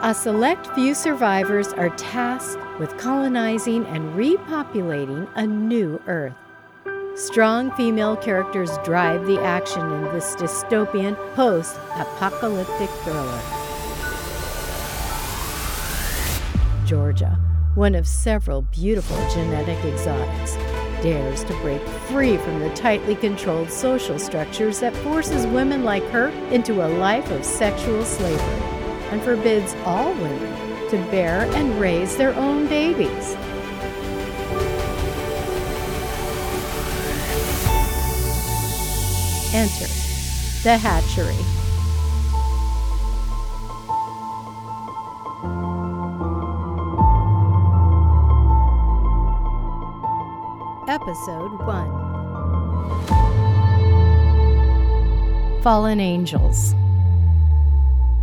A select few survivors are tasked with colonizing and repopulating a new Earth. Strong female characters drive the action in this dystopian, post apocalyptic thriller. Georgia, one of several beautiful genetic exotics, dares to break free from the tightly controlled social structures that forces women like her into a life of sexual slavery and forbids all women to bear and raise their own babies. Enter the hatchery. Episode 1 Fallen Angels.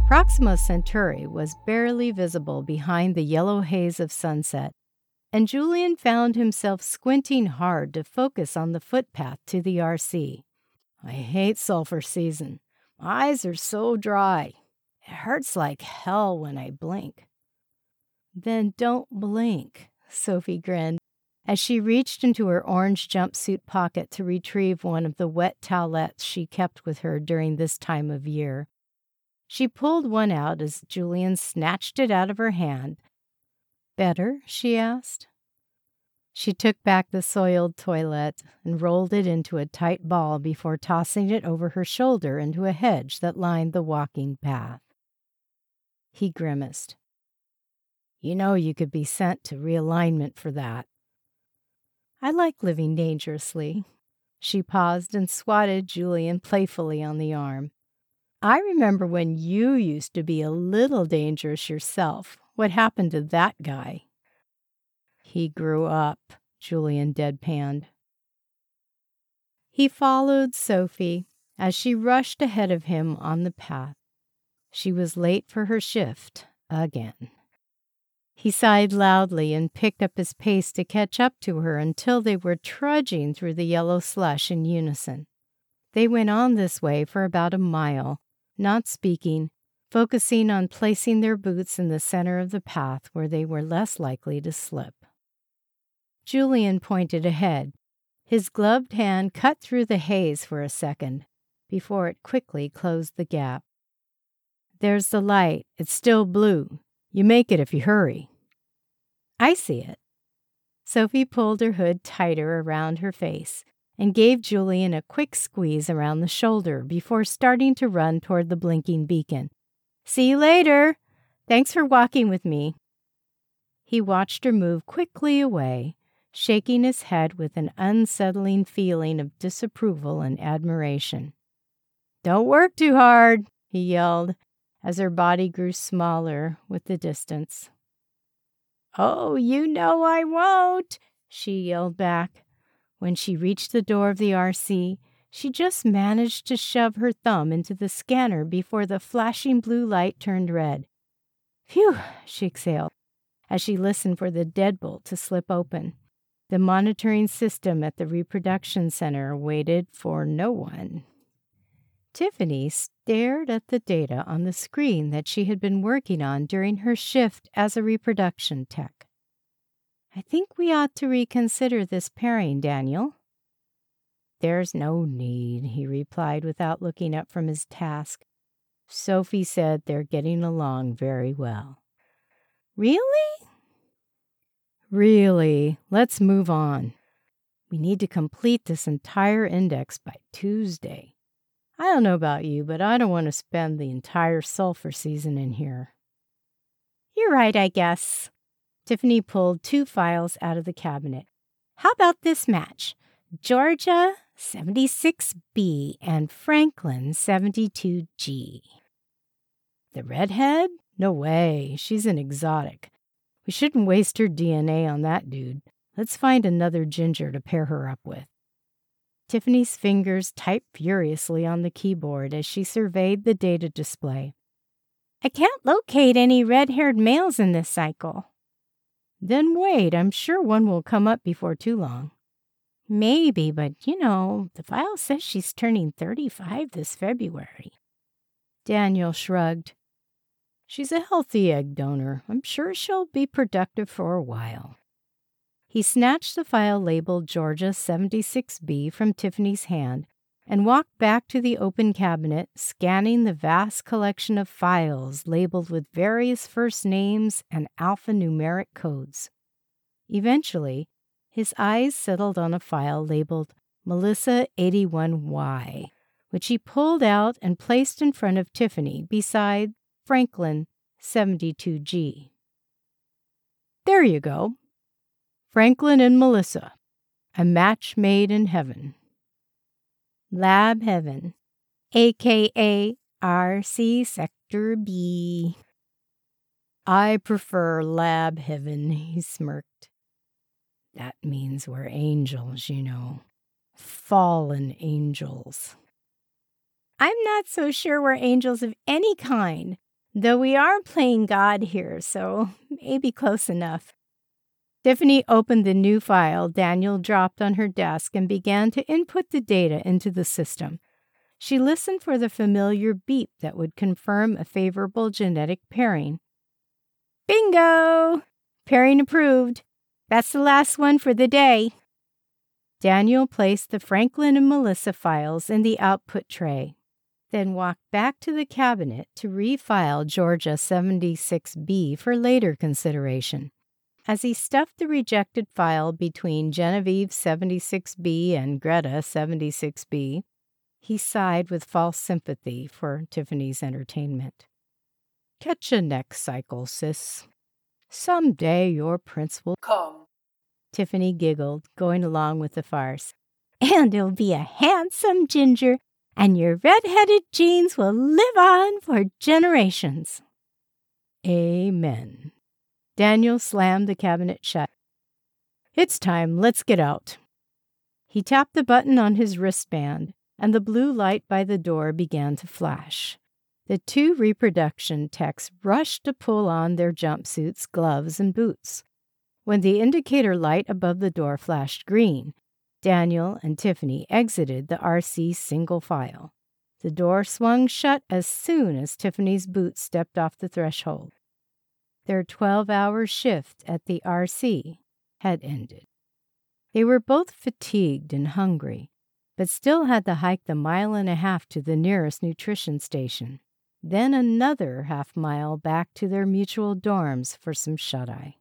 Proxima Centauri was barely visible behind the yellow haze of sunset, and Julian found himself squinting hard to focus on the footpath to the RC. I hate sulfur season. My eyes are so dry. It hurts like hell when I blink. Then don't blink, Sophie grinned as she reached into her orange jumpsuit pocket to retrieve one of the wet towelettes she kept with her during this time of year. She pulled one out as Julian snatched it out of her hand. Better? she asked. She took back the soiled toilet and rolled it into a tight ball before tossing it over her shoulder into a hedge that lined the walking path. He grimaced. You know you could be sent to realignment for that. I like living dangerously. She paused and swatted Julian playfully on the arm. I remember when you used to be a little dangerous yourself. What happened to that guy? He grew up, Julian deadpanned. He followed Sophie as she rushed ahead of him on the path. She was late for her shift again. He sighed loudly and picked up his pace to catch up to her until they were trudging through the yellow slush in unison. They went on this way for about a mile, not speaking, focusing on placing their boots in the center of the path where they were less likely to slip. Julian pointed ahead. His gloved hand cut through the haze for a second before it quickly closed the gap. There's the light. It's still blue. You make it if you hurry. I see it. Sophie pulled her hood tighter around her face and gave Julian a quick squeeze around the shoulder before starting to run toward the blinking beacon. See you later. Thanks for walking with me. He watched her move quickly away, shaking his head with an unsettling feeling of disapproval and admiration. Don't work too hard, he yelled as her body grew smaller with the distance. Oh, you know I won't, she yelled back. When she reached the door of the RC, she just managed to shove her thumb into the scanner before the flashing blue light turned red. Phew, she exhaled as she listened for the deadbolt to slip open. The monitoring system at the reproduction center waited for no one. Tiffany stared at the data on the screen that she had been working on during her shift as a reproduction tech. I think we ought to reconsider this pairing, Daniel. There's no need, he replied without looking up from his task. Sophie said they're getting along very well. Really? Really. Let's move on. We need to complete this entire index by Tuesday. I don't know about you, but I don't want to spend the entire sulfur season in here. You're right, I guess. Tiffany pulled two files out of the cabinet. How about this match? Georgia 76B and Franklin 72G. The redhead? No way. She's an exotic. We shouldn't waste her DNA on that dude. Let's find another ginger to pair her up with. Tiffany's fingers typed furiously on the keyboard as she surveyed the data display. I can't locate any red haired males in this cycle. Then wait, I'm sure one will come up before too long. Maybe, but you know, the file says she's turning 35 this February. Daniel shrugged. She's a healthy egg donor. I'm sure she'll be productive for a while. He snatched the file labeled Georgia 76B from Tiffany's hand and walked back to the open cabinet, scanning the vast collection of files labeled with various first names and alphanumeric codes. Eventually, his eyes settled on a file labeled Melissa 81Y, which he pulled out and placed in front of Tiffany beside Franklin 72G. There you go. Franklin and Melissa, a match made in heaven. Lab Heaven, aka RC Sector B. I prefer Lab Heaven, he smirked. That means we're angels, you know. Fallen angels. I'm not so sure we're angels of any kind, though we are playing God here, so maybe close enough. Tiffany opened the new file Daniel dropped on her desk and began to input the data into the system. She listened for the familiar beep that would confirm a favorable genetic pairing. Bingo! Pairing approved. That's the last one for the day. Daniel placed the Franklin and Melissa files in the output tray, then walked back to the cabinet to refile Georgia 76B for later consideration. As he stuffed the rejected file between Genevieve 76B and Greta 76B, he sighed with false sympathy for Tiffany's entertainment. Catch a next cycle, sis. Some day your prince will come. Tiffany giggled, going along with the farce. And he'll be a handsome ginger, and your red-headed genes will live on for generations. Amen. Daniel slammed the cabinet shut. It's time, let's get out. He tapped the button on his wristband, and the blue light by the door began to flash. The two reproduction techs rushed to pull on their jumpsuits, gloves, and boots. When the indicator light above the door flashed green, Daniel and Tiffany exited the RC single file. The door swung shut as soon as Tiffany's boots stepped off the threshold. Their 12 hour shift at the RC had ended. They were both fatigued and hungry, but still had to hike the mile and a half to the nearest nutrition station, then another half mile back to their mutual dorms for some shut eye.